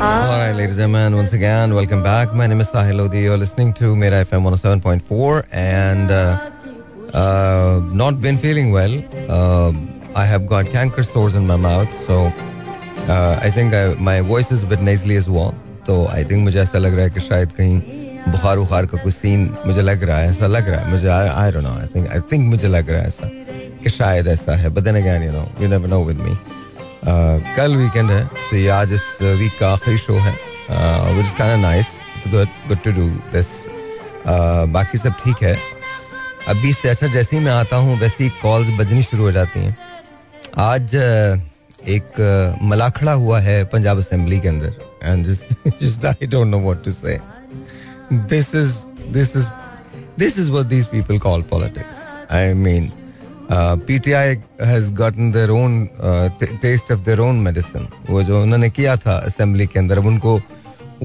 All right, ladies and gentlemen, once again, welcome back. My name is Sahil Lodi. You're listening to Mera FM 107.4 and uh, uh, not been feeling well. Uh, I have got canker sores in my mouth, so uh, I think I, my voice is a bit nasally as well. तो I think मुझे ऐसा लग रहा है कि शायद कहीं बुखार उखार का कुछ सीन मुझे लग रहा है ऐसा लग रहा है मुझे I don't know I think I think मुझे लग रहा है ऐसा कि शायद ऐसा है but then again you know you never know with me कल वीकेंड है तो ये आज इस वीक का आखिरी शो है। Nice good good to do this बाकी सब ठीक है। अभी से अच्छा जैसे ही मैं आता हूँ वैसे ही कॉल्स बजनी शुरू हो जाती हैं। आज uh, एक uh, मलाखड़ा हुआ है पंजाब असेंबली के अंदर। And I don't know what to say this is this is this is what people call politics I mean PTI has gotten they're own taste of they're own medicine वो जो उन्होंने किया था assembly के अंदर अब उनको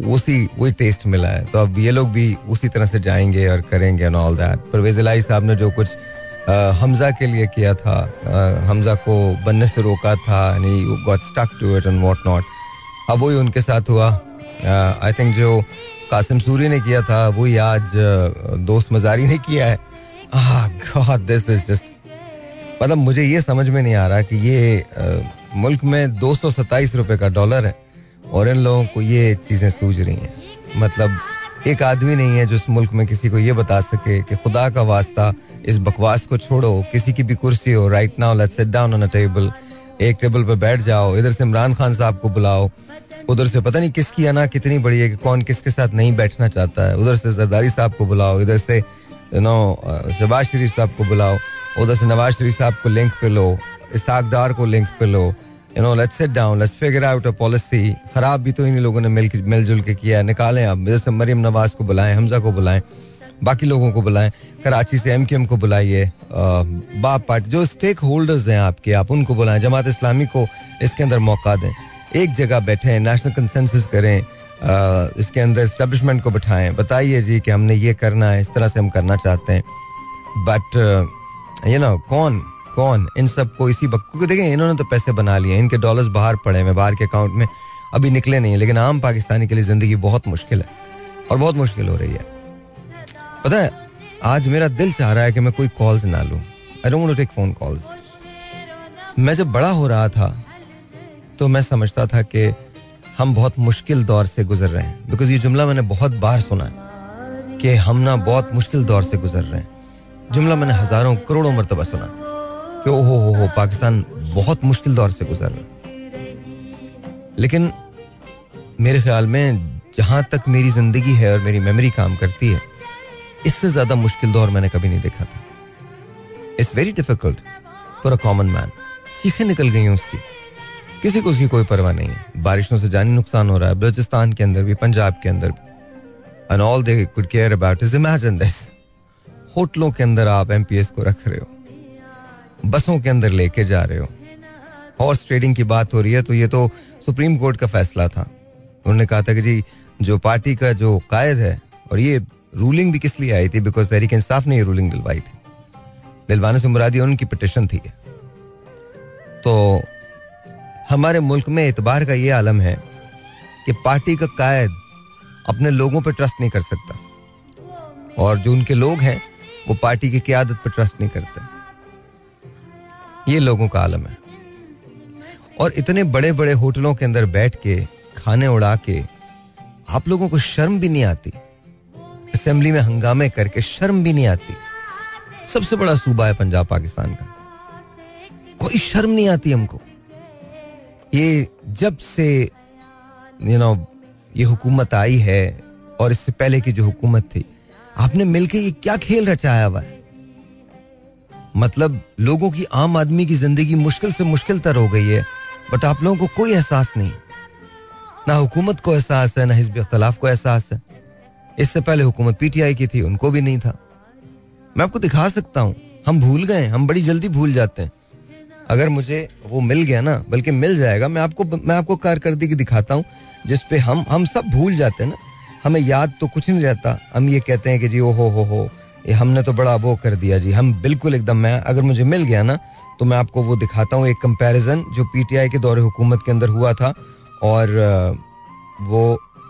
उसी वही टेस्ट मिला है। तो अब ये लोग भी उसी तरह से जाएँगे और करेंगे and all that Parvez Elahi sahab ने जो कुछ आ, हमजा के लिए किया था आ, हमजा को बनने से रोका था got stuck to it and what not अब वही उनके साथ हुआ। आई थिंक जो कासिम सूरी ने किया था वही आज दोस्त मजारी ने किया है। गॉड दिस इज़ जस्ट मतलब मुझे ये समझ में नहीं आ रहा कि ये आ, मुल्क में दो सौ सत्ताईस रुपए का डॉलर है और इन लोगों को ये चीज़ें सूझ रही हैं। मतलब एक आदमी नहीं है जो इस मुल्क में किसी को ये बता सके कि खुदा का वास्ता इस बकवास को छोड़ो किसी की भी कुर्सी हो right now let's sit down on a table एक टेबल पर बैठ जाओ इधर से इमरान खान साहब को बुलाओ उधर से पता नहीं किसकी अना कितनी बड़ी है कि कौन किसके साथ नहीं बैठना चाहता है उधर से जरदारी साहब को बुलाओ इधर से यू नो शहबाज शरीफ साहब को बुलाओ। उधर से नवाज़ शरीफ साहब को लिंक पे लो इसाक डार को लिंक पे लो you know let's sit down let's figure out a policy खराब भी तो इन्हीं लोगों ने मिल मिलजुल के किया है। निकालें आप। जैसे मरियम नवाज़ को बुलाएँ हमजा को बुलाएँ बाकी लोगों को बुलाएँ कराची से एम के एम को बुलाइए बाप पार्टी जो स्टेक होल्डर्स हैं आपके आप उनको बुलाएँ जमात इस्लामी को इसके अंदर मौका दें। एक जगह बैठे नेशनल कंसेंसस करें आ, इसके अंदर इस्टेब्लिशमेंट को बिठाएँ बताइए जी कि हमने ये करना है इस तरह से हम करना चाहते हैं। बट यू नो कौन कौन इन सबको इसी बक्कू क्योंकि देखें इन्होंने तो पैसे बना लिए, इनके डॉलर्स बाहर पड़े हैं, बाहर के अकाउंट में, अभी निकले नहीं लेकिन आम पाकिस्तानी के लिए ज़िंदगी बहुत मुश्किल है, और बहुत मुश्किल हो रही है। पता है, आज मेरा दिल चाह रहा है कि मैं कोई कॉल्स ना लूँ। I don't take phone calls मैं जब बड़ा हो रहा था तो मैं समझता था कि हम बहुत मुश्किल दौर से गुजर रहे हैं बिकॉज़ ये जुमला मैंने बहुत बार सुना है कि हम ना बहुत मुश्किल दौर से गुजर रहे हैं। जुमला मैंने हज़ारों करोड़ों मरतबा सुना कि ओ हो हो, पाकिस्तान बहुत मुश्किल दौर से गुजर रहा लेकिन मेरे ख्याल में जहाँ तक मेरी ज़िंदगी है और मेरी मेमोरी काम करती है, इससे ज़्यादा मुश्किल दौर मैंने कभी नहीं देखा था। It's very difficult for a common man चीखें निकल गई हैं उसकी। किसी को उसकी कोई परवाह नहीं है। बारिशों से जानी नुकसान हो रहा है। बलोचिस्तान के अंदर भी, पंजाब के अंदर भी। And all they could care about is imagine this होटलों के अंदर आप एमपीएस को रख रहे हो, बसों के अंदर लेके जा रहे हो। हॉर्स ट्रेडिंग की बात हो रही है तो ये तो सुप्रीम कोर्ट का फैसला था। उन्होंने कहा था कि जी, जो पार्टी का जो कायद है, और ये रूलिंग भी किस लिए आई थी? बिकॉज़ तहरीक इंसाफ ने ये रूलिंग दिलवाई थी। दिलवाने से मुरादी उनकी पिटिशन थी। तो हमारे मुल्क में एतबार का ये आलम है कि पार्टी का कायद अपने लोगों पर ट्रस्ट नहीं कर सकता। और जो उनके लोग हैं वो पार्टी की क्यादत पर ट्रस्ट नहीं करते। ये लोगों का आलम है। और इतने बड़े बड़े होटलों के अंदर बैठ के खाने उड़ा के आप लोगों को शर्म भी नहीं आती। असेंबली में हंगामे करके शर्म भी नहीं आती। सबसे बड़ा सूबा है पंजाब पाकिस्तान का। कोई शर्म नहीं आती हमको। ये जब से यू नो ये हुकूमत आई है, और इससे पहले की जो हुकूमत थी आपने मिलके ये क्या खेल रचाया हुआ है? मतलब लोगों की आम आदमी की ज़िंदगी मुश्किल से मुश्किल तर हो गई है बट आप लोगों को कोई एहसास नहीं। ना हुकूमत को एहसास है, ना हिजब अख्तलाफ को एहसास है। इससे पहले हुकूमत पीटीआई की थी, उनको भी नहीं था। मैं आपको दिखा सकता हूँ, हम भूल गए हम बड़ी जल्दी भूल जाते हैं। अगर मुझे वो मिल गया ना, बल्कि मिल जाएगा, मैं आपको मैं आपको कारकर्दगी दिखाता हूँ जिसपे हम हम सब भूल जाते हैं ना। हमें याद तो कुछ नहीं रहता। हम ये कहते हैं कि जी ओ हो हो हो ये हमने तो बड़ा वो कर दिया जी। हम बिल्कुल एकदम, मैं, अगर मुझे मिल गया ना तो मैं आपको वो दिखाता हूँ एक कंपैरिजन जो पीटीआई के दौरे हुकूमत के अंदर हुआ था और वो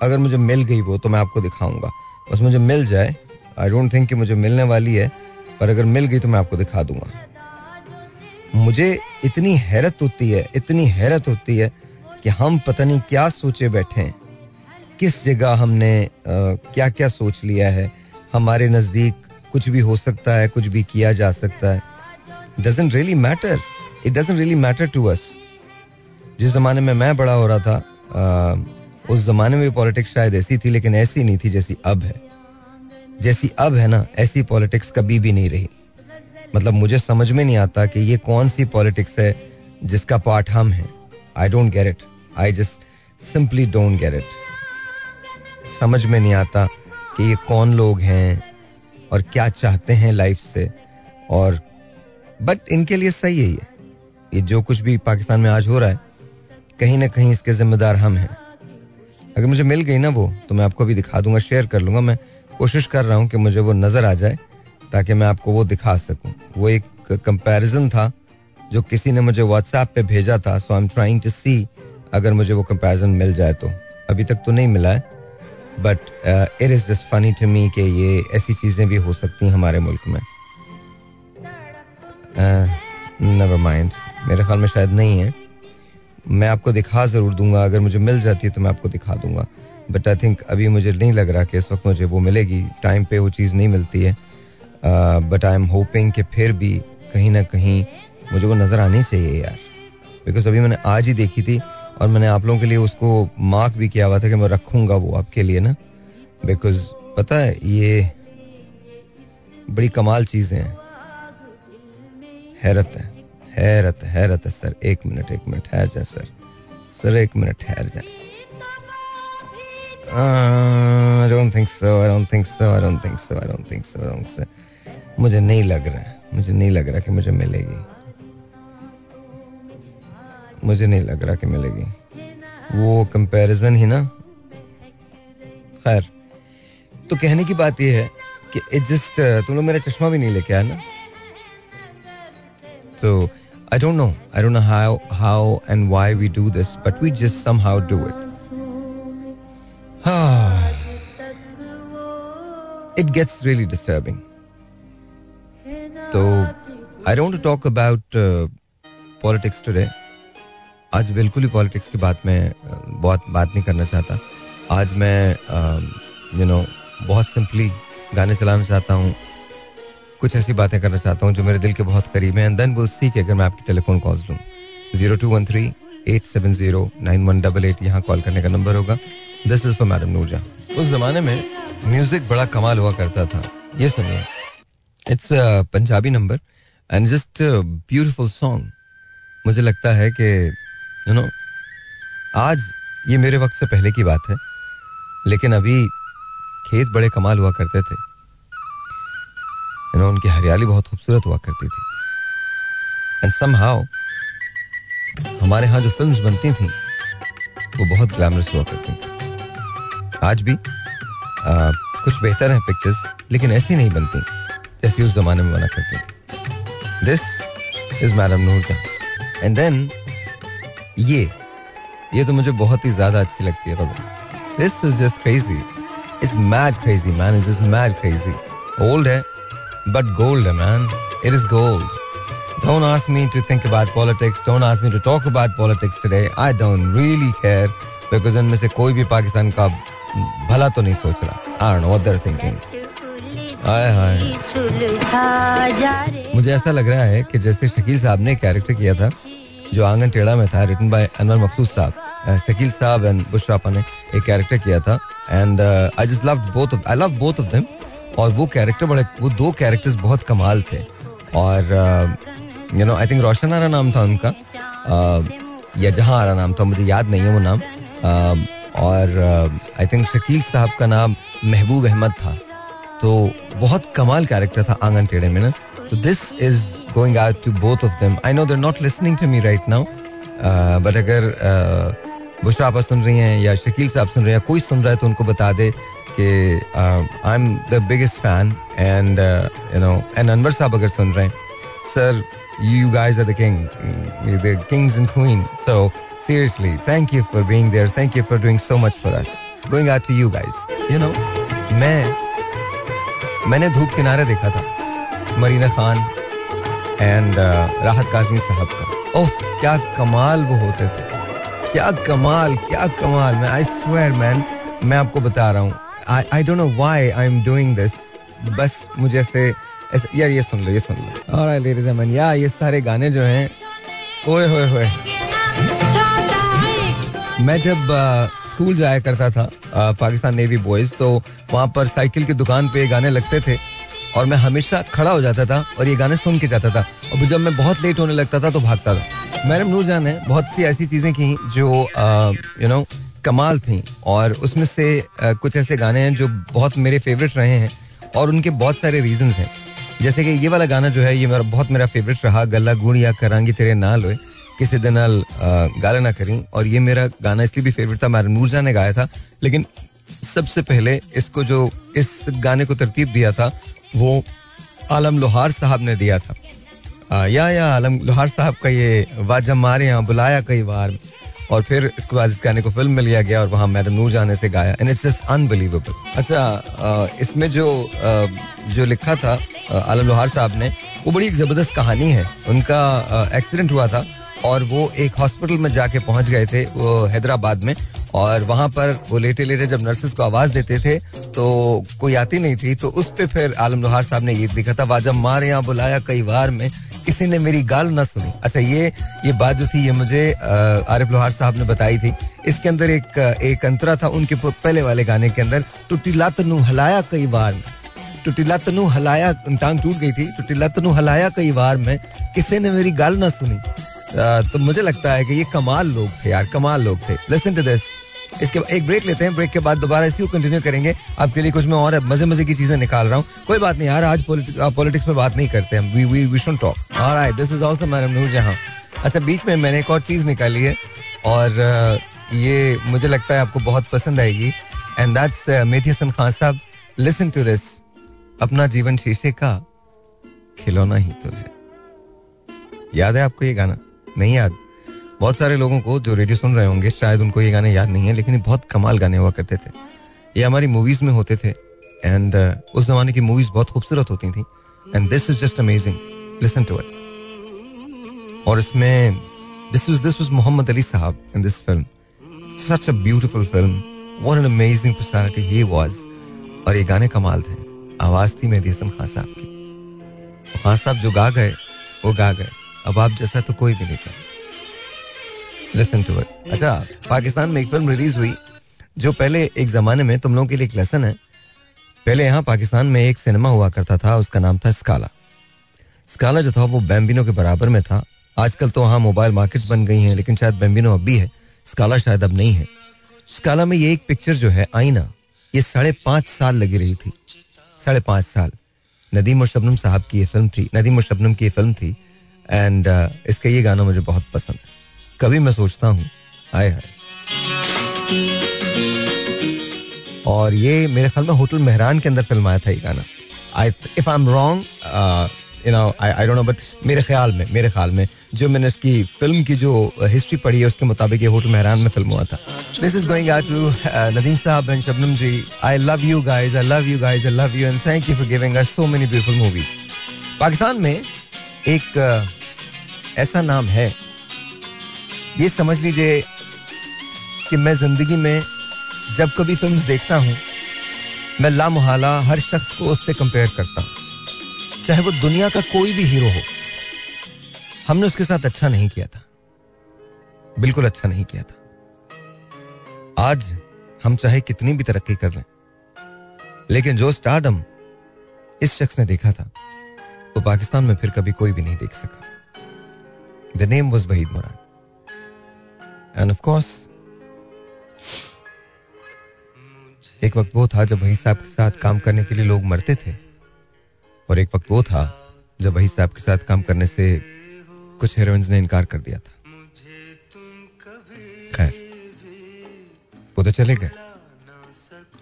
अगर मुझे मिल गई वो तो मैं आपको दिखाऊँगा। बस मुझे मिल जाए आई डोंट थिंक कि मुझे मिलने वाली है, पर अगर मिल गई तो मैं आपको दिखा दूँगा। मुझे इतनी हैरत होती है, इतनी हैरत होती है कि हम पता नहीं क्या सोचे बैठे हैं। किस जगह हमने क्या क्या सोच लिया है? हमारे नज़दीक कुछ भी हो सकता है कुछ भी किया जा सकता है। Doesn't really matter it doesn't really matter to us जिस जमाने में मैं बड़ा हो रहा था आ, उस जमाने में पॉलिटिक्स शायद ऐसी थी लेकिन ऐसी नहीं थी जैसी अब है। जैसी अब है ना ऐसी पॉलिटिक्स कभी भी नहीं रही। मतलब मुझे समझ में नहीं आता कि ये कौन सी पॉलिटिक्स है जिसका पार्ट हम हैं। I don't get it I just simply don't get it समझ में नहीं आता कि ये कौन लोग हैं और क्या चाहते हैं लाइफ से। और बट इनके लिए सही है ये। ये जो कुछ भी पाकिस्तान में आज हो रहा है, कहीं ना कहीं इसके जिम्मेदार हम हैं। अगर मुझे मिल गई ना वो तो मैं आपको अभी दिखा दूँगा शेयर कर लूँगा। मैं कोशिश कर रहा हूँ कि मुझे वो नज़र आ जाए, ताकि मैं आपको वो दिखा सकूँ। वो एक कंपैरिजन था, जो किसी ने मुझे व्हाट्सएप पे भेजा था so I am trying to see अगर मुझे वो कंपैरिजन मिल जाए तो। अभी तक तो नहीं मिला है। But it is just funny to me कि ये ऐसी चीज़ें भी हो सकती हैं हमारे मुल्क में। नेवर uh, माइंड मेरे ख्याल में शायद नहीं है। मैं आपको दिखा ज़रूर दूँगा। अगर मुझे मिल जाती है तो मैं आपको दिखा दूँगा। बट आई थिंक अभी मुझे नहीं लग रहा कि इस वक्त मुझे वो मिलेगी। टाइम पे वो चीज़ नहीं मिलती है। बट आई एम होपिंग कि फिर भी कहीं ना कहीं मुझे वो नज़र आनी चाहिए यार। बिकॉज़ अभी मैंने आज ही देखी थी और मैंने आप लोगों के लिए उसको मार्क भी किया हुआ था कि मैं रखूँगा वो आपके लिए ना। बिकॉज़ पता है, ये बड़ी कमाल चीज़ें हैं। हैरत है, हैरत हैरत है सर। एक मिनट एक मिनट ठहर जाए सर। सर, एक मिनट ठहर जाए मुझे नहीं लग रहा है, मुझे नहीं लग रहा कि मुझे मिलेगी। मुझे नहीं लग रहा कि मिलेगी वो कंपैरिजन ही ना खैर तो कहने की बात यह है कि इट जस्ट तुम लोग मेरा चश्मा भी नहीं लेके आया ना तो I don't know I don't know how how and why we do this but we just somehow do it disturbing. So, I don't want to talk about uh, politics today. आज बिल्कुल ही पॉलिटिक्स की बात में, बहुत बात नहीं करना चाहता। आज मैं यू नो बहुत सिंपली गाने चलाना चाहता हूँ। कुछ ऐसी बातें करना चाहता हूँ जो मेरे दिल के बहुत करीब हैं। एंड देन विल सी कि अगर मैं आपकी टेलीफोन कॉल्स लूँ। Zero two one three eight seven zero nine one double eight यहाँ कॉल करने का नंबर होगा। This is for madam Noorja उस जमाने में म्यूज़िक बड़ा कमाल हुआ करता था। ये सुनिए। It's Punjabi number and just beautiful song मुझे लगता है कि यू नो आज ये मेरे वक्त से पहले की बात है लेकिन अभी खेत बड़े कमाल हुआ करते थे। यू नो उनकी हरियाली बहुत खूबसूरत हुआ करती थी। एंड सम हाउ हमारे यहाँ जो फिल्म्स बनती थी वो बहुत ग्लैमरस हुआ करती थी। आज भी आ, कुछ बेहतर हैं पिक्चर्स लेकिन ऐसी नहीं बनती जैसी उस जमाने में बना करती थी। This is madam Noorja and then ये ये तो मुझे बहुत ही ज़्यादा अच्छी लगती है ghazal this is just crazy it's mad crazy man is just mad crazy old है बट गोल्ड है man it is gold Don't ask me to think about politics. Don't ask me to talk about politics today. I don't really care, because इनमें से कोई भी पाकिस्तान का भला तो नहीं सोच रहा। I know what they thinking हाय हाय। मुझे ऐसा लग रहा है कि जैसे शकील साहब ने कैरेक्टर किया था जो आँगन टेढ़ा में था रिटन बाय अनवर मकसूद साहब। शकील साहब एंड बुशरापा ने एक कैरेक्टर किया था। And I just love both I love both of them और वो कैरेक्टर बड़े वो दो कैरेक्टर्स बहुत कमाल थे। और you know I think Roshan Ara नाम था उनका। uh, या जहाँ आरा नाम था मुझे याद नहीं है वो नाम। uh, और आई थिंक शकील साहब का नाम महबूब अहमद था। तो बहुत कमाल कैरेक्टर था आँगन टेढ़े में ना। तो this is going out to both of them I know they're not listening to me right now but अगर uh, बुशरा आपा सुन रही हैं या शकील साहब सुन रहे हैं कोई सुन रहा है तो उनको बता दे कि I am the biggest fan and you know and Anwar sahab अगर सुन रहे हैं sir you guys are the king, the kings and queen. So seriously, thank you for being there. Thank you for doing so much for us. Going out to you guys. You know, मैं मैंने धूप किनारे देखा था Marina Khan and uh, राहत काजमी साहब का। ओह क्या कमाल वो होते थे। क्या कमाल क्या कमाल। मैं आई स्वेयर मैन मैं आपको बता रहा हूँ। I don't know why I am doing this बस मुझे ऐसे यार ये सुन लो ये सुन लो। और लेडीज़ एंड या ये सारे गाने जो हैं ओए होए होए। मैं जब स्कूल जाया करता था पाकिस्तान नेवी बॉयज़ तो वहाँ पर साइकिल की दुकान पे गाने लगते थे। और मैं हमेशा खड़ा हो जाता था और ये गाने सुन के जाता था। और जब मैं बहुत लेट होने लगता था तो भागता था। मैडम नूरजान ने बहुत सी ऐसी चीज़ें की जो यू नो कमाल थी। और उसमें से कुछ ऐसे गाने हैं जो बहुत मेरे फेवरेट रहे हैं और उनके बहुत सारे रीजंस हैं। जैसे कि ये वाला गाना जो है, ये मेरा, बहुत मेरा फेवरेट रहा गला गुण या करांगी तेरे नाल होए, किसी दिन गाला ना करी। और ये मेरा गाना इसलिए भी फेवरेट था मैंने नूरजा ने गाया था। लेकिन सबसे पहले इसको जो, इस गाने को तरतीब दिया था वो आलम लोहार साहब ने दिया था। आ, या या आलम लोहार साहब का ये वाजम हमारे यहाँ बुलाया कई बार और फिर इसके बाद इस गाने को फ़िल्म में लिया गया और वहाँ मैडम नूर जाने से गाया एंड इट्स जस्ट अनबिलीवेबल अच्छा इसमें जो जो लिखा था आलम लोहार साहब ने वो बड़ी एक ज़बरदस्त कहानी है। उनका एक्सीडेंट हुआ था और वो एक हॉस्पिटल में जाके पहुँच गए थे वो हैदराबाद में और वहाँ पर वो लेटे लेटे जब नर्सेस को आवाज़ देते थे तो कोई आती नहीं थी तो उस पर फिर आलम लोहार साहब ने ये लिखा था वाजब मारे यहाँ बुलाया कई बार में, किसी ने मेरी गाल ना सुनी। अच्छा ये ये बात जो थी, ये मुझे आरिफ लोहार साहब ने बताई थी। इसके अंदर एक एक अंतरा था उनके पहले वाले गाने के अंदर टुटीला तनु हलाया कई बार में। टुटीला तनु हलाया, टांग टूट गई थी टुटीला तनु हलाया कई बार में, किसी ने मेरी गाल ना सुनी। तो मुझे लगता है कि ये कमाल लोग थे यार, कमाल लोग थे। लिसन टू दिस इसके एक ब्रेक लेते हैं ब्रेक के बाद दोबारा इसी को कंटिन्यू करेंगे। आपके लिए कुछ मैं और मज़े मज़े की चीज़ें निकाल रहा हूँ। कोई बात नहीं यार, आज पॉलिटिक्स में बात नहीं करते हम we we we should talk alright this is madam Noor Jahan अच्छा बीच में मैंने एक और चीज़ निकाली है, और ये मुझे लगता है आपको बहुत पसंद आएगी। And that's Mehdi Hassan Khan sahab listen to this अपना जीवन शीशे का खिलौना ही तो है। याद है आपको ये गाना? नहीं याद? बहुत सारे लोगों को जो रेडियो सुन रहे होंगे शायद उनको ये गाने याद नहीं है लेकिन बहुत कमाल गाने हुआ करते थे। ये हमारी मूवीज़ में होते थे। एंड uh, उस जमाने की मूवीज़ बहुत खूबसूरत होती थी। And this is just amazing listen to it और इसमें this was this was Mohammad Ali sahab in this film such a beautiful film what an amazing personality he was और ये गाने कमाल थे। आवाज़ थी मेहदी हसन खान साहब की। खान साहब जो गा गए वो गा गए। अब आप जैसा तो कोई भी नहीं सकता लिसन टू इट अच्छा पाकिस्तान में एक फ़िल्म रिलीज़ हुई जो पहले एक जमाने में तुम लोगों के लिए एक लेसन है। पहले यहाँ पाकिस्तान में एक सिनेमा हुआ करता था उसका नाम था स्काला स्काला जो था वो बैम्बिनो के बराबर में था। आजकल तो वहाँ मोबाइल मार्केट्स बन गई हैं लेकिन शायद बैम्बिनो अब भी है। स्काला शायद अब नहीं है। स्काला में ये एक पिक्चर जो है आईना ये साढ़े पाँच साल लगी रही थी। साढ़े पाँच साल। नदीम और शबनम साहब की ये फ़िल्म थी नदीम और शबनम की ये फ़िल्म थी। एंड uh, इसका ये गाना मुझे बहुत पसंद है। कभी मैं सोचता हूँ आए हाय। और ये मेरे ख्याल में होटल मेहरान के अंदर फ़िल्म आया था ये गाना। I if I am wrong you know I I don't know but मेरे ख्याल में मेरे ख्याल में जो मैंने इसकी फ़िल्म की जो हिस्ट्री पढ़ी है उसके मुताबिक ये होटल मेहरान में फ़िल्म हुआ था। This is going out to Nadeem sahab and Shabnam ji. I love you guys I love you guys I love you and thank you for giving us so many beautiful movies Pakistan में एक uh, ऐसा नाम है ये समझ लीजिए कि मैं ज़िंदगी में जब कभी फिल्म्स देखता हूँ, मैं लामोहाला हर शख्स को उससे कंपेयर करता हूँ। चाहे वो दुनिया का कोई भी हीरो हो, हमने उसके साथ अच्छा नहीं किया था। बिल्कुल अच्छा नहीं किया था। आज हम चाहे कितनी भी तरक्की कर लें, लेकिन जो स्टार्डम इस शख्स ने देखा था, वो पाकिस्तान में फिर कभी कोई भी नहीं देख सका। The name was Waheed Murad and of course एक वक्त वो था जब वही साहब के साथ काम करने के लिए लोग मरते थे। और एक वक्त वो था जब वही साहब के साथ काम करने से कुछ हीरोइंस ने इनकार कर दिया था। खैर, वो तो चले गए।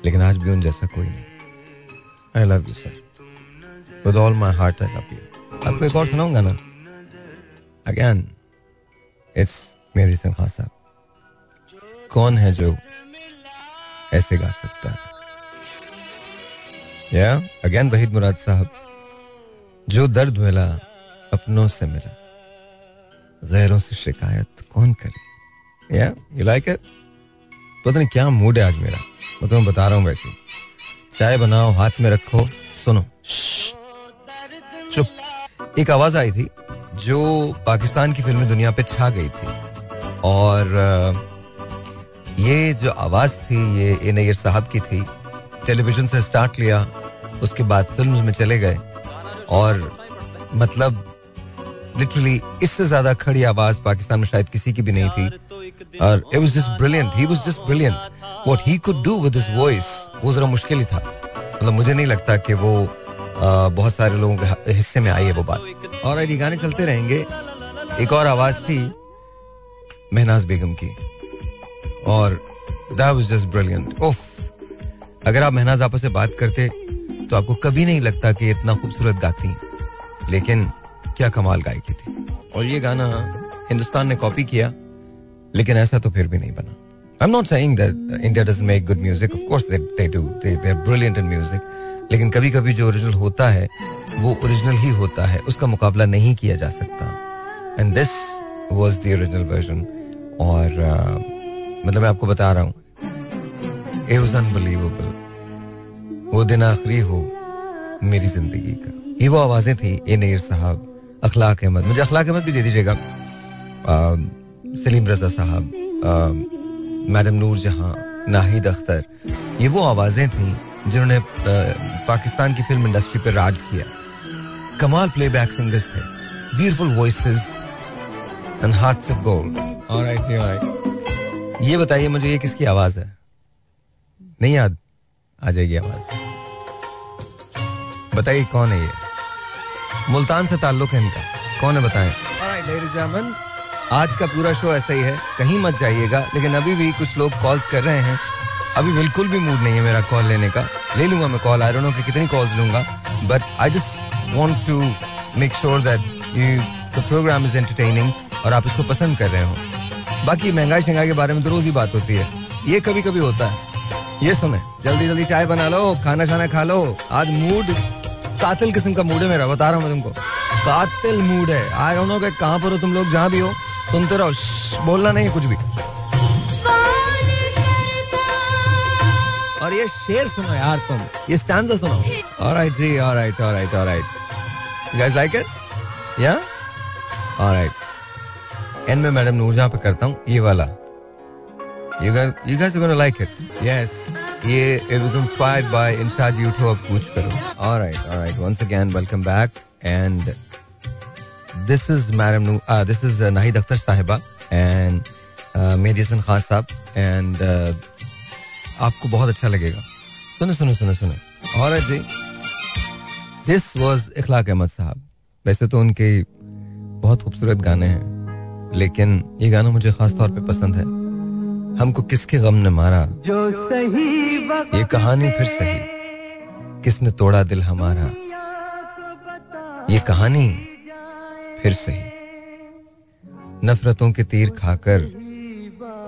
लेकिन आज भी उन जैसा कोई नहीं। I love you sir with all my heart I love you आपको एक और सुनाऊँगा ना? अगेन इट्स मेरी सिंह खान साहब। कौन है जो ऐसे गा सकता है? या? अगेन वहीद मुराद साहब, जो दर्द मिला, अपनों से मिला। गैरों से शिकायत कौन करे? या? यू लाइक इट पता नहीं क्या मूड है आज मेरा। मैं तुम्हें बता रहा हूँ वैसे। चाय बनाओ, हाथ में रखो, सुनो। चुप। एक आवाज़ आई थी, जो पाकिस्तान की फिल्मी दुनिया पे छा गई थी। और ये जो आवाज़ थी ये ए नैयर साहब की थी टेलीविज़न से स्टार्ट लिया उसके बाद फिल्म्स में चले गए। और मतलब लिटरली इससे ज़्यादा खड़ी आवाज़ पाकिस्तान में शायद किसी की भी नहीं थी। और it was just brilliant he was just brilliant what he could do with his voice वो जरा मुश्किल ही था। मतलब मुझे नहीं लगता कि वो आ, बहुत सारे लोगों के हिस्से में आई है वो बात। और ये गाने चलते रहेंगे। एक और आवाज़ थी मेहनाज बेगम की। और दैट वाज जस्ट ब्रिलियंट उफ अगर आप महनाज आपस से बात करते तो आपको कभी नहीं लगता कि इतना खूबसूरत गाती लेकिन क्या कमाल गायकी थी। और ये गाना हिंदुस्तान ने कॉपी किया लेकिन ऐसा तो फिर भी नहीं बना। I am not saying that India doesn't make good music of course they do they they are brilliant in music लेकिन कभी कभी जो ओरिजिनल होता है वो ओरिजिनल ही होता है। उसका मुकाबला नहीं किया जा सकता। And this was the original version और uh, मतलब मैं आपको बता रहा हूँ। इट वाज अनबिलीवेबल वो दिन आखिरी हो मेरी ज़िंदगी का। ये वो आवाज़ें थी ए नईर साहब, अखलाक अहमद। मुझे अखलाक अहमद भी दे दीजिएगा। सलीम रजा साहब मैडम नूर जहाँ, नाहिद अख्तर। ये वो आवाज़ें थी जिन्होंने पाकिस्तान की फ़िल्म इंडस्ट्री पर राज किया। कमाल प्लेबैक सिंगर्स थे। Beautiful voices and hearts of gold alright alright ये बताइए मुझे ये किसकी आवाज़ है? नहीं याद? आ जाएगी आवाज़। बताइए कौन है ये? मुल्तान से ताल्लुक है इनका। कौन है बताएँ। आज का पूरा शो ऐसा ही है। कहीं मत जाइएगा लेकिन अभी भी कुछ लोग कॉल्स कर रहे हैं। अभी बिल्कुल भी मूड नहीं है मेरा कॉल लेने का। ले लूँगा मैं कॉल आई डोंट नो कि कितनी कॉल्स लूँगा। But I just want to make sure that you the program is entertaining और आप इसको पसंद कर रहे हो। बाकी महँगाई शंगाई के बारे में तो रोज ही बात होती है। ये कभी कभी होता है। ये सुने जल्दी जल्दी चाय बना लो खाना खाना खा लो। आज मूड, कातिल किस्म का मूड है मेरा, बता रहा हूँ तुमको। कातिल मूड है। आई डोंट नो कि कहाँ पर हो तुम लोग, जहाँ भी हो। सुनते रहो बोलना नहीं है कुछ भी। और ये शेर सुनो यार तुम, ये स्टैंजा सुनो। Alright ji alright alright alright you guys like it या ऑलराइट एंड में मैडम नूरजहां पे करता हूँ, ये वाला। You guys you like it yes ये इट वाज इंस्पायर्ड बाय इंसाज यूट्यूब ऑफ़ कुछ करो। Alright alright once again welcome back and this is madam Noor this is Nahid Akhtar sahiba and Mehdi Khan साहब एंड uh, आपको बहुत अच्छा लगेगा। सुनो सुनो सुनो सुनो। और जी। This was Ikhlaq Ahmed sahab. वैसे तो उनके बहुत खूबसूरत गाने हैं। लेकिन ये गाना मुझे खास तौर पे पसंद है। हमको किसके गम ने मारा? जो सही ये कहानी फिर सही। किसने तोड़ा दिल हमारा? ये कहानी फिर सही। नफरतों के तीर खाकर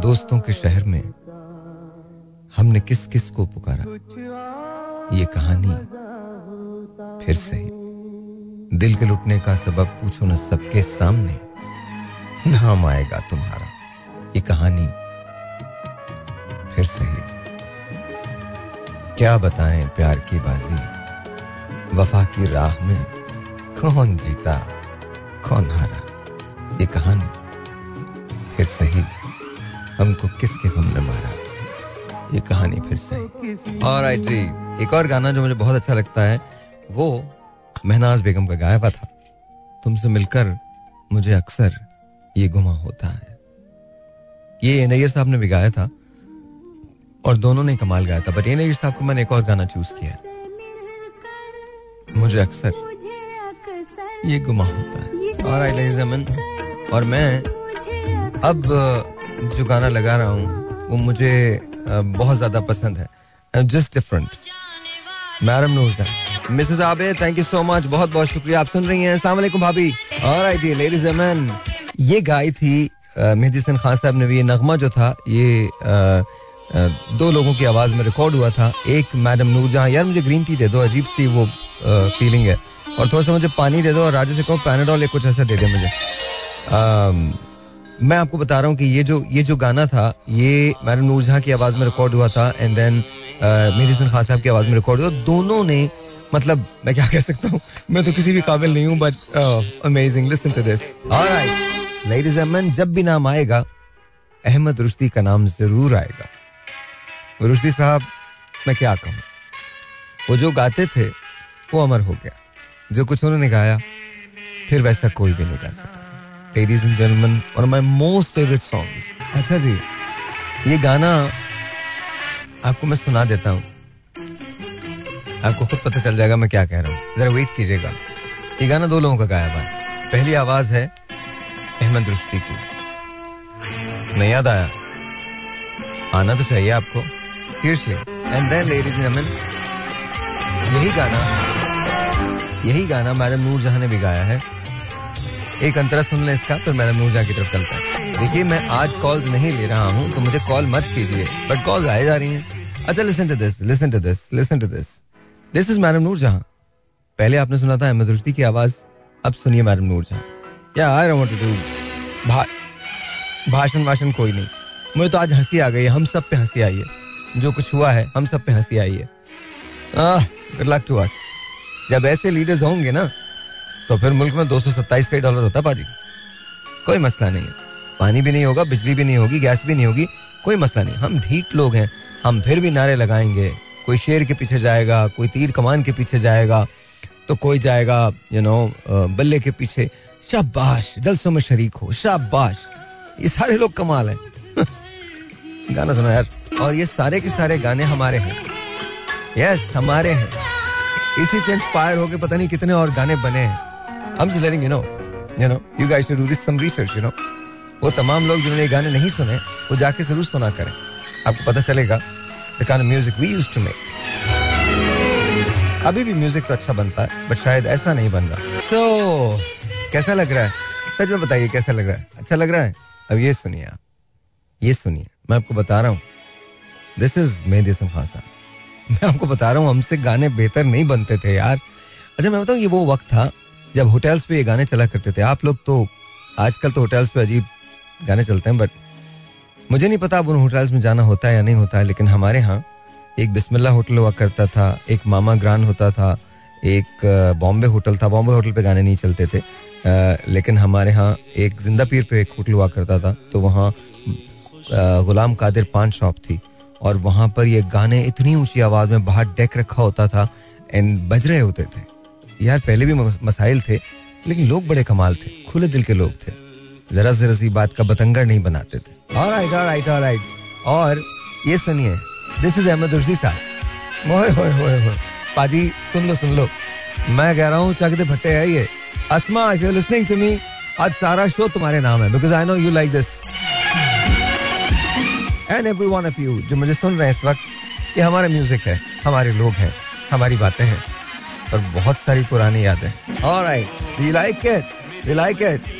दोस्तों के शहर में हमने किस किस को पुकारा? ये कहानी फिर सही। दिल के लुटने का सबब पूछो ना सबके सामने। नाम आएगा तुम्हारा? ये कहानी फिर सही क्या बताएँ प्यार की बाजी? वफा की राह में कौन जीता? कौन हारा? ये कहानी फिर सही हमको किसके गम ने मारा? ये कहानी फिर सही और आई जी, एक और गाना जो मुझे बहुत अच्छा लगता है, वो महनाज बेगम का गाया हुआ था। तुमसे मिलकर मुझे अक्सर ये गुमा होता है। ये नैयर साहब ने भी गाया था और दोनों ने कमाल गाया था बट ये साहब को मैंने एक और गाना चूज़ किया मुझे अक्सर ये गुमा होता है। और मैं अब जो गाना लगा रहा हूँ, वो मुझे बहुत ज़्यादा पसंद है। Just different madam Noor Mrs Abe thank you so much बहुत बहुत शुक्रिया। आप सुन रही हैं अस्सलाम वालेकुम भाभी जी लेडीज़ एंड ये गाई थी मेहदी खान साहब ने भी ये नगमा जो था ये आ, दो लोगों की आवाज़ में रिकॉर्ड हुआ था। एक मैडम नूर जहाँ यार मुझे ग्रीन टी दे दो अजीब सी वो फीलिंग है। और थोड़ा सा मुझे पानी दे दो और राजा से कहो पैनाडॉल या कुछ ऐसा दे दे मुझे। आ, मैं आपको बता रहा हूँ कि ये जो ये जो गाना था ये मैडम नूर जहाँ की आवाज़ में रिकॉर्ड हुआ था एंड देन मेहदी खान साहब की आवाज़ में रिकॉर्ड हुआ। दोनों ने मतलब मैं क्या कह सकता हूँ मैं तो किसी भी काबिल नहीं हूँ but amazing listen to this alright ladies and जब भी नाम आएगा अहमद रुश्दी का नाम ज़रूर आएगा। रुश्दी साहब मैं क्या कहूँ? वो जो गाते थे वो अमर हो गया। जो कुछ उन्होंने गाया फिर वैसा कोई भी नहीं गा सका। Ladies and gentleman of my most favourite songs अच्छा जी। ये गाना आपको मैं सुना देता हूँ। आपको खुद पता चल जाएगा मैं क्या कह रहा हूँ। जरा वेट कीजिएगा। ये गाना दो लोगों का गाया हुआ पहली आवाज़ है अहमद रुश्ती की नहीं याद आया। आना तो चाहिए आपको। Seriously and then ladies and यही गाना यही गाना मैडम नूर जहाँ ने भी गाया है। एक अंतरा सुन ले इसका, फिर मैडम नूर जहाँ की तरफ़ चलता है। देखिए, मैं आज कॉल्स नहीं ले रहा हूँ तो मुझे कॉल मत कीजिए। बट कॉल्स आए जा रही हैं। अच्छा listen to this listen to this listen to this this is madam Noor Jahan पहले आपने सुना था अहमद रुश्दी की आवाज़, अब सुनिए मैडम नूर जहाँ क्या आई डोंट टू डू भाषण वाषण कोई नहीं। मुझे तो आज हँसी आ गई हम सब पे हँसी आई है। जो कुछ हुआ है, हम सब पे हँसी आई है। गुड लक टू अस जब ऐसे लीडर्स होंगे ना तो फिर मुल्क में दो सौ सत्ताईस का डॉलर होता पाजी। कोई मसला नहीं है। पानी भी नहीं होगा, बिजली भी नहीं होगी गैस भी नहीं होगी, कोई मसला नहीं। हम ढीठ लोग हैं, हम फिर भी नारे लगाएँगे। कोई शेर के पीछे जाएगा, कोई तीर कमान के पीछे जाएगा तो कोई जाएगा यू नो बल्ले के पीछे। शाबाश जलसों में शरीक हो शाबाश। ये सारे लोग कमाल हैं। गाना सुना यार। और ये सारे के सारे गाने हमारे हैं। यस हमारे हैं। इसी से इंस्पायर होकर पता नहीं कितने और गाने बने हैं। Just letting you know. You know, you guys should do some research, you know. वो तमाम लोग जिन्होंने गाने नहीं सुने वो जाके ज़रूर सुना करें। आपको पता चलेगा the kind music we used to make अभी भी म्यूज़िक तो अच्छा बनता है बट शायद ऐसा नहीं बन रहा। सो so, कैसा लग रहा है? सच में बताइए, कैसा लग रहा है? अच्छा लग रहा है? अब ये सुनिए आप। ये सुनिए। मैं आपको बता रहा हूँ। दिस इज़ मेहदी हसन मैं आपको बता रहा हूँ, हमसे गाने बेहतर नहीं बनते थे यार। अच्छा मैं बताऊँ, ये वो वक्त था जब होटल्स पे ये गाने चला करते थे। आप लोग तो आजकल तो होटल्स पे अजीब गाने चलते हैं बट मुझे नहीं पता अब उन होटल्स में जाना होता है या नहीं होता है, लेकिन हमारे यहाँ एक बिस्मिल्ला होटल हुआ करता था, एक मामा ग्रांड होता था, एक बॉम्बे होटल था। बॉम्बे होटल पे गाने नहीं चलते थे। लेकिन हमारे यहाँ एक ज़िंदा पीर पे एक होटल हुआ करता था तो वहाँ गुलाम कादिर पान शॉप थी। और वहाँ पर ये गाने इतनी ऊँची आवाज़ में बाहर डेक रखा होता था एंड बज रहे होते थे। यार, पहले भी मसाइल थे, लेकिन लोग बड़े कमाल थे, खुले दिल के लोग थे। जरा जरा सी बात का बतंगर नहीं बनाते थे। और राइट और राइट और राइट और ये सुनिए दिस इज़ अहमद रुश्दी साहब। होए होए होए होए पाजी, सुन लो सुन लो। मैं कह रहा हूँ चकते भट्टे है ये। Asma if you listening to me आज सारा शो तुम्हारे नाम है because I know you like this and every one of you जो मुझे सुन रहे हैं इस वक्त, ये हमारा म्यूज़िक है, हमारे लोग हैं, हमारी बातें हैं और बहुत सारी पुरानी यादें alright you like it you like it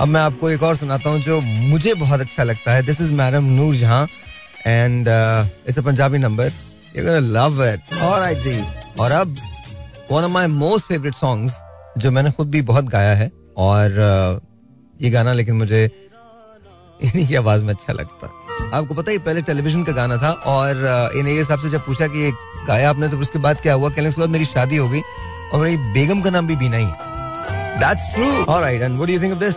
अब मैं आपको एक और सुनाता हूँ जो मुझे बहुत अच्छा लगता है। This is madam Noor Jahan and it's a Punjabi number love it alright ji. और अब one of my most favourite songs जो मैंने खुद भी बहुत गाया है और ये गाना लेकिन मुझे इन्हीं की आवाज़ में अच्छा लगता। आपको पता है पहले टेलीविज़न का गाना था और इन साहब से जब पूछा कि ये गाया आपने तो उसके बाद क्या हुआ? कहने के बाद मेरी शादी हो गई और मेरी बेगम का नाम भी बीना ही है। That's true alright and what do you think of this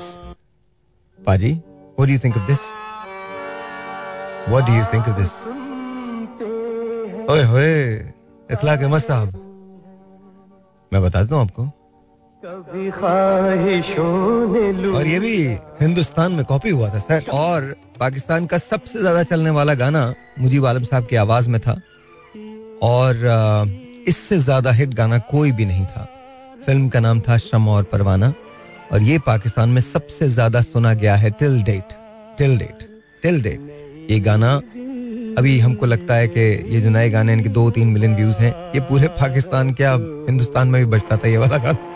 पाजी what do you think of this what do you think of this ओए होए इखलाक अहमद साहब। मैं बताता हूँ आपको। और ये भी हिंदुस्तान में कॉपी हुआ था, सर। और पाकिस्तान का सबसे ज़्यादा चलने वाला गाना मुजीब आलम साहब की आवाज़ में था। और इससे ज़्यादा हिट गाना कोई भी नहीं था। फ़िल्म का नाम था शम और परवाना। और ये पाकिस्तान में सबसे ज़्यादा सुना गया है till date till date till date. ये गाना अभी हमको लगता है कि ये जो नए गाने इनके दो तीन मिलियन व्यूज़ हैं। ये पूरे पाकिस्तान क्या हिंदुस्तान में भी बजता था ये वाला गाना?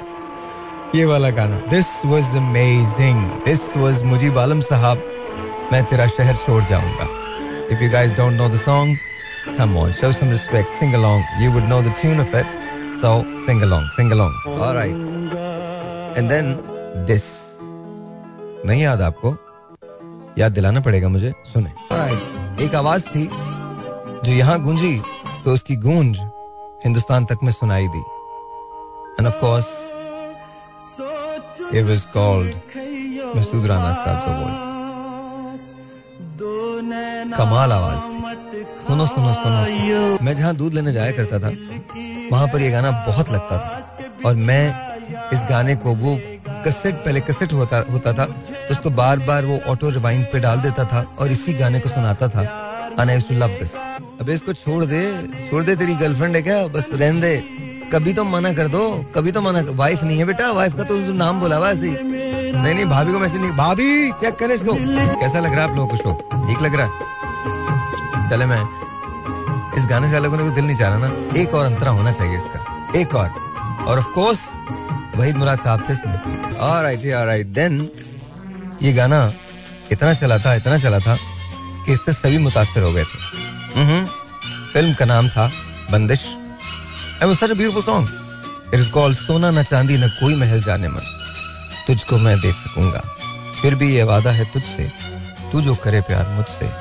ये वाला गाना this was amazing this was Mujeeb Alam साहब, मैं तेरा शहर छोड़ जाऊँगा. If you guys don't know the song on, show some respect, sing along. You would know the tune of it, so sing along sing along. All right. And then this. नहीं याद आपको? याद दिलाना पड़ेगा मुझे, सुने। Right. एक आवाज़ थी, जो यहाँ गूंजी तो उसकी गूंज हिंदुस्तान तक में सुनाई दी। And of course it was called Masood Rana साहब का वॉइस कमाल आवाज़ थी। सुनो सुनो सुनो मैं जहाँ दूध लेने जाया करता था, वहाँ पर ये गाना बहुत लगता था। और मैं इस गाने को, वो कसेट पहले कसेट होता होता था तो उसको बार बार वो ऑटो रिवाइंड पे डाल देता था और इसी गाने को सुनाता था। लव दिस अबे इसको छोड़ दे छोड़ दे तेरी गर्लफ्रेंड है क्या? बस रहने दे। कभी तो मना कर दो, कभी तो मना वाइफ नहीं है बेटा वाइफ का तो नाम बोला हुआ ऐसे नहीं नहीं, भाभी को मैसेज नहीं, भाभी चेक करें इसको। कैसा लग रहा है आप लोगों को शो ठीक लग रहा है? चले मैं, इस गाने से अलग होने को दिल नहीं चाह ना। एक और अंतरा होना चाहिए इसका, एक और। और ऑफ़ कोर्स वहीद मुराद साहब थे इसमें। ऑलराइट ऑलराइट देन ये गाना इतना चला था, इतना चला था कि इससे सभी मुतासर हो गए थे। फ़िल्म का नाम था Bandish. And was such a beautiful song it is called सोना न चांदी न कोई महल जाने मन तुझको मैं दे सकूँगा फिर भी ये वादा है तुझसे तू जो करे प्यार मुझसे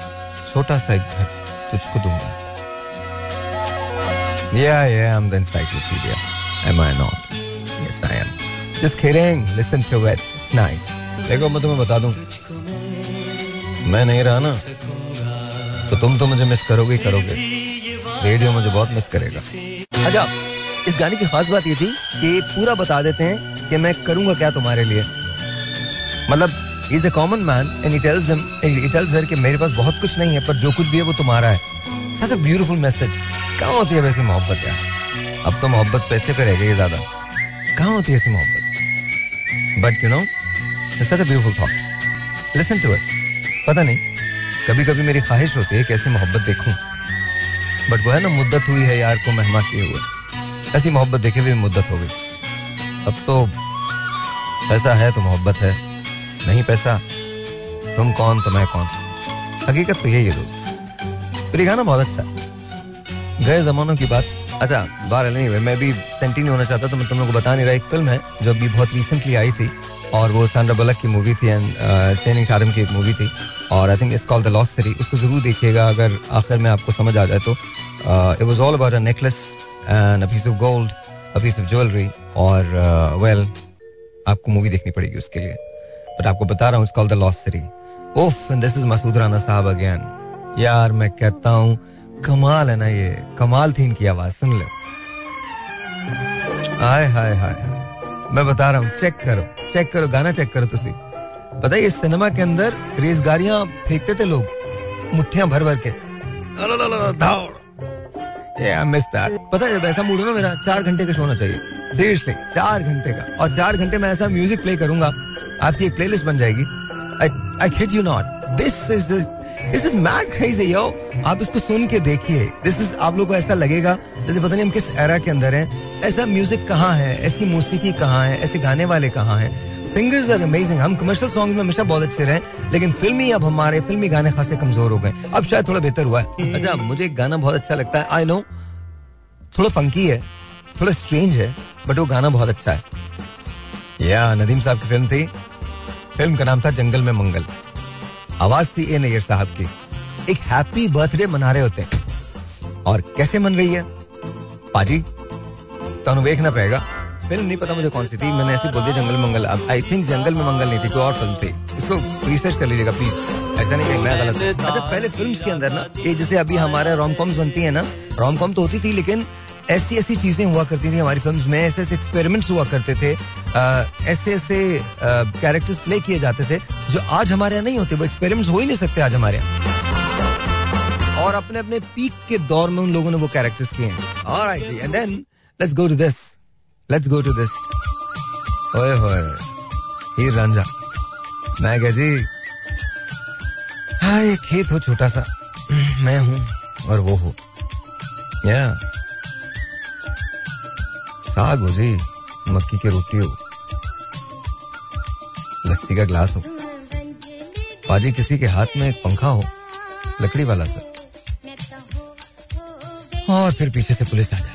छोटा सा एक घर तुझको दूँगा Yeah, yeah, I'm the encyclopedia. Am I not? Yes, I am. Just kidding. Listen to it. It's nice. देखो मैं तुम्हें बता दूँ मैं नहीं रहा ना तो तुम तो मुझे मिस करोगे ही करोगे रेडियो मुझे बहुत मिस करेगा अच्छा इस गाने की खास बात ये थी कि पूरा बता देते हैं कि मैं करूँगा क्या तुम्हारे लिए। मतलब is a common man and it it हर कि मेरे पास बहुत कुछ नहीं है, पर जो कुछ भी है वो तुम्हारा है। सच अ ब्यूटीफुल मैसेज कहाँ होती है वैसी मोहब्बत यार? अब तो मोहब्बत पैसे पे रह गई ज़्यादा। कहाँ होती है ऐसी मोहब्बत? But you know such a beautiful thought listen to it पता नहीं कभी कभी मेरी ख्वाहिश होती है कैसी मोहब्बत देखूँ। बट वो है ना, मुद्दत हुई है यार को मेहमा किए हुए। ऐसी मोहब्बत देखे हुए मुद्दत हो गई। अब तो पैसा है तो मोहब्बत है, नहीं पैसा, तुम कौन तो मैं कौन? हकीकत तो यही है दोस्त। फिर गाना बहुत अच्छा गए जमानों की बात। अच्छा बार नहीं मैं भी सेंटी नहीं होना चाहता तो मैं तुम लोगों को बता नहीं रहा। एक फ़िल्म है जो अभी बहुत रिसेंटली आई थी। और वो सैंड्रा बलक की मूवी थी एंड चेनिंग टारम की एक मूवी थी और I think it's called the lost city उसको ज़रूर देखिएगा अगर आखिर में आपको समझ आ जाए तो। It was all about a necklace and a piece of gold a piece of jewellery और वेल आपको मूवी देखनी पड़ेगी उसके लिए। बट आपको बता रहा हूँ it's called the city of and this is Masood Rana साहब अगेन यार, मैं कहता हूँ, कमाल है ना ये। कमाल थी इनकी आवाज़, सुन लो। हाय हाय हाय मैं बता रहा हूँ चेक करो। चेक करो, गाना चेक करो तुसी। पता है सिनेमा के अंदर रेस गाड़ियाँ फेंकते थे लोग मुठ्ठियाँ भर भर के। पता है, जब ऐसा मूड हो ना मेरा, चार घंटे का शो होना चाहिए। सीरियसली चार घंटे का। और चार घंटे में ऐसा म्यूज़िक प्ले करूँगा, आपकी एक प्लेलिस्ट बन जाएगी। I kid you not this is this is mad crazy yo आप इसको सुन के देखिए। दिस इज़ आप लोग को ऐसा लगेगा, जैसे पता नहीं हम किस एरा के अंदर हैं। ऐसा म्यूज़िक कहाँ है? ऐसी मौसीकी कहाँ है? ऐसे गाने वाले कहाँ हैं? सिंगर्स आर अमेजिंग हम कमर्शियल सॉन्ग में हमेशा बहुत अच्छे रहे लेकिन फिल्मी अब हमारे फिल्मी गाने खासे कमज़ोर हो गए। अब शायद थोड़ा बेहतर हुआ है। अच्छा मुझे एक गाना बहुत अच्छा लगता है। आई नो थोड़ा फंकी है थोड़ा स्ट्रेंज है बट वो गाना बहुत अच्छा है। या नदीम साहब की फ़िल्म थी। फ़िल्म का नाम था जंगल में मंगल। आवाज़ थी ए नैयर साहब की। एक हैप्पी बर्थडे मना रहे होते हैं। और कैसे मन रही है? पाजी तो देखना पड़ेगा फ़िल्म नहीं पता मुझे कौन सी थी, मैंने ऐसी बोल दिया जंगल मंगल। अब आई थिंक जंगल में मंगल नहीं थी, कोई और फ़िल्म थी। इसको रिसर्च कर लीजिएगा प्लीज़ ऐसा नहीं मैं गलत अच्छा पहले फिल्म्स के अंदर ना ये जैसे अभी हमारे रोम कॉम्स बनती है ना रोम कॉम तो होती थी, लेकिन ऐसी ऐसी चीज़ें हुआ करती थी हमारी फिल्म्स में, ऐसे ऐसे एक्सपेरिमेंट्स हुआ करते थे ऐसे ऐसे कैरेक्टर्स प्ले किए जाते थे, जो आज हमारे यहाँ नहीं होते, वो एक्सपेरिमेंट्स हो ही नहीं सकते आज हमारे यहाँ। और अपने अपने पीक के दौर में उन लोगों ने वो कैरेक्टर्स किए हैं। Alright and then let's go to this let's go to this ओए होए हीर रांझा मैं कह जी हाँ ये खेत हो छोटा सा। मैं हूँ और वो हो। या साग हो जी, मक्की की रोटी हो। लस्सी का ग्लास हो। पाजी किसी के हाथ में एक पंखा हो। लकड़ी वाला सर और फिर पीछे से पुलिस आ जाए।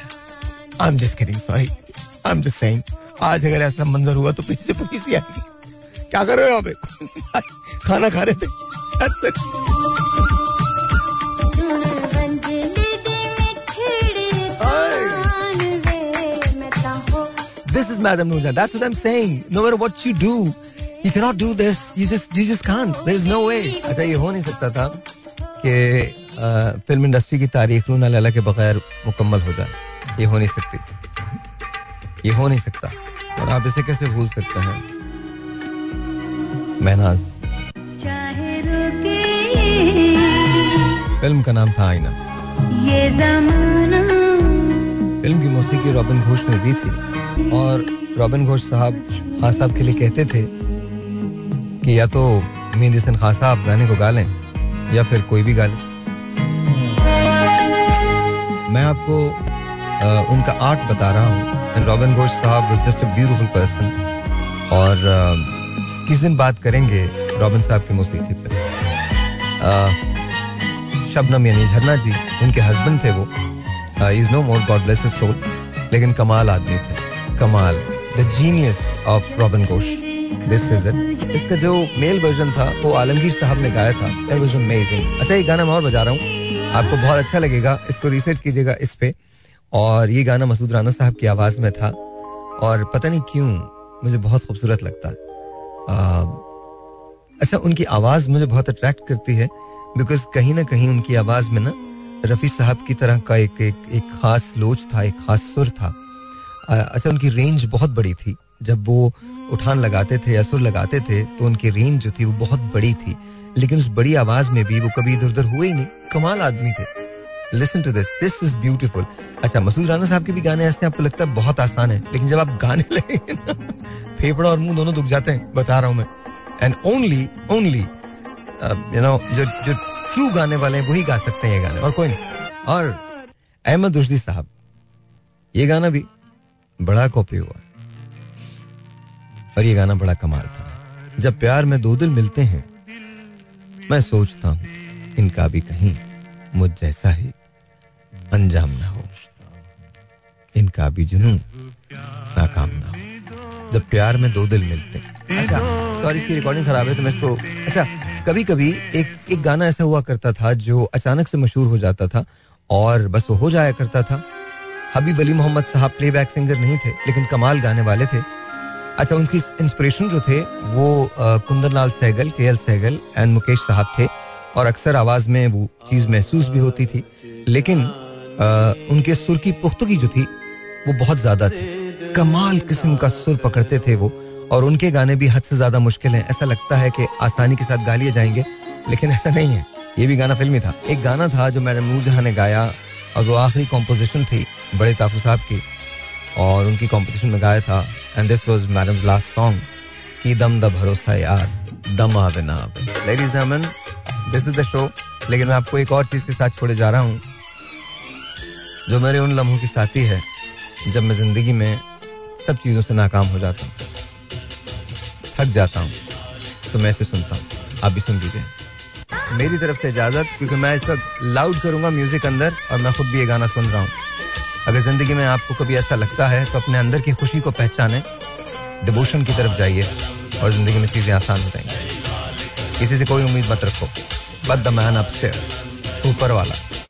I am just kidding sorry I am just saying आज अगर ऐसा मंजर हुआ तो पीछे पुलिस ही आएगी क्या कर रहे हो यहाँ खाना खा रहे थे Madam Nurja. That's what I'm saying. No matter what you do, you cannot do this. You just you just can't. There is no way. अच्छा ये हो नहीं सकता था कि फ़िल्म इंडस्ट्री की तारीख रूना लैला के बगैर मुकम्मल हो जाए ये हो नहीं सकती। ये हो नहीं सकता। और आप इसे कैसे भूल सकते हैं? महनाज। फ़िल्म का नाम था आईना। ये फ़िल्म की मौसीकी रॉबिन घोष ने दी थी। और रॉबिन घोष साहब खान साहब के लिए कहते थे कि या तो मेहंदी हसन खान साहब गाने को गा लें या फिर कोई भी गा ले। मैं आपको उनका आर्ट बता रहा हूँ। एंड रॉबिन घोष साहब was just a beautiful person और आ, किस दिन बात करेंगे रॉबिन साहब की मौसीकी पर शबनम यानी झरना जी उनके हस्बैंड थे वो। Is no more god bless soul लेकिन कमाल आदमी थे। कमाल। The genius of Robin Ghosh this is it इसका जो मेल वर्जन था वो आलमगीर साहब ने गाया था। अमेजिंग अच्छा ये गाना मैं और बजा रहा हूँ। आपको बहुत अच्छा लगेगा। इसको रिसर्च कीजिएगा इस पे। और ये गाना मसूद राना साहब की आवाज़ में था। और पता नहीं क्यों मुझे बहुत खूबसूरत लगता। है अच्छा उनकी आवाज़ मुझे बहुत अट्रैक्ट करती है बिकॉज़ कहीं ना कहीं उनकी आवाज़ में ना रफी साहब की तरह का एक एक, एक खास लोच था एक खास सुर था। अच्छा उनकी रेंज बहुत बड़ी थी। जब वो उठान लगाते थे या सुर लगाते थे तो उनकी रेंज जो थी वो बहुत बड़ी थी। लेकिन उस बड़ी आवाज़ में भी वो कभी इधर उधर हुए ही नहीं। कमाल आदमी थे। Listen to this this is beautiful अच्छा मसूद राना साहब के भी गाने ऐसे आपको लगता है बहुत आसान है, लेकिन जब आप गाने लगे फेफड़ा और मुँह दोनों दुख जाते हैं, बता रहा हूँ मैं। And only only you know जो जो ट्रू गाने वाले हैं, वही गा सकते हैं ये गाने, और कोई नहीं। और अहमद रुश्दी साहब, ये गाना भी बड़ा कॉपी हुआ और ये गाना बड़ा कमाल था। जब प्यार में दो दिल मिलते हैं, मैं सोचता हूँ, इनका भी कहीं मुझ जैसा ही अंजाम ना हो। इनका भी जुनून नाकाम ना हो। जब प्यार में दो दिल मिलते हैं। अच्छा तो और इसकी रिकॉर्डिंग खराब है तो मैं इसको अच्छा कभी कभी एक एक गाना ऐसा हुआ करता था जो अचानक से मशहूर हो जाता था और बस वो हो जाया करता था। हबीब अली मोहम्मद साहब प्लेबैक सिंगर नहीं थे, लेकिन कमाल गाने वाले थे। अच्छा उनकी इंस्पिरेशन जो थे, वो कुंदन लाल सहगल, के एल सहगल एंड मुकेश साहब थे। और अक्सर आवाज़ में वो चीज़ महसूस भी होती थी। लेकिन उनके सुर की पुख्तगी जो थी, वो बहुत ज़्यादा थी। कमाल किस्म का सुर पकड़ते थे वो, और उनके गाने भी हद से ज़्यादा मुश्किल हैं। ऐसा लगता है कि आसानी के साथ गा लिए जाएँगे, लेकिन ऐसा नहीं है। ये भी गाना फिल्मी था। एक गाना था जो मैडम नूर जहाँ ने गाया, और वो आखिरी कॉम्पोजिशन थी, बड़े ताफू साहब की, और उनकी कॉम्पोजिशन में गाया था। And this was madam last song की दम द भरोसा यार, दम आवे ना ladies this is the show लेकिन मैं आपको एक और चीज़ के साथ छोड़े जा रहा हूँ। जो मेरे उन लम्हों की साथी है, जब मैं ज़िंदगी में सब चीज़ों से नाकाम हो जाता हूँ, थक जाता हूँ तो मैं इसे सुनता हूँ। आप भी सुन लीजिए। मेरी तरफ़ से इजाज़त, क्योंकि मैं इस वक्त लाउड करूँगा म्यूज़िक अंदर और मैं खुद भी ये गाना सुन रहा हूँ। अगर ज़िंदगी में आपको कभी ऐसा लगता है तो अपने अंदर की खुशी को पहचाने। डिवोशन की तरफ़ जाइए और ज़िंदगी में चीज़ें आसान हो जाएँगी। किसी से कोई उम्मीद मत रखो। बद द मैन अपस्टेयर्स ऊपर वाला।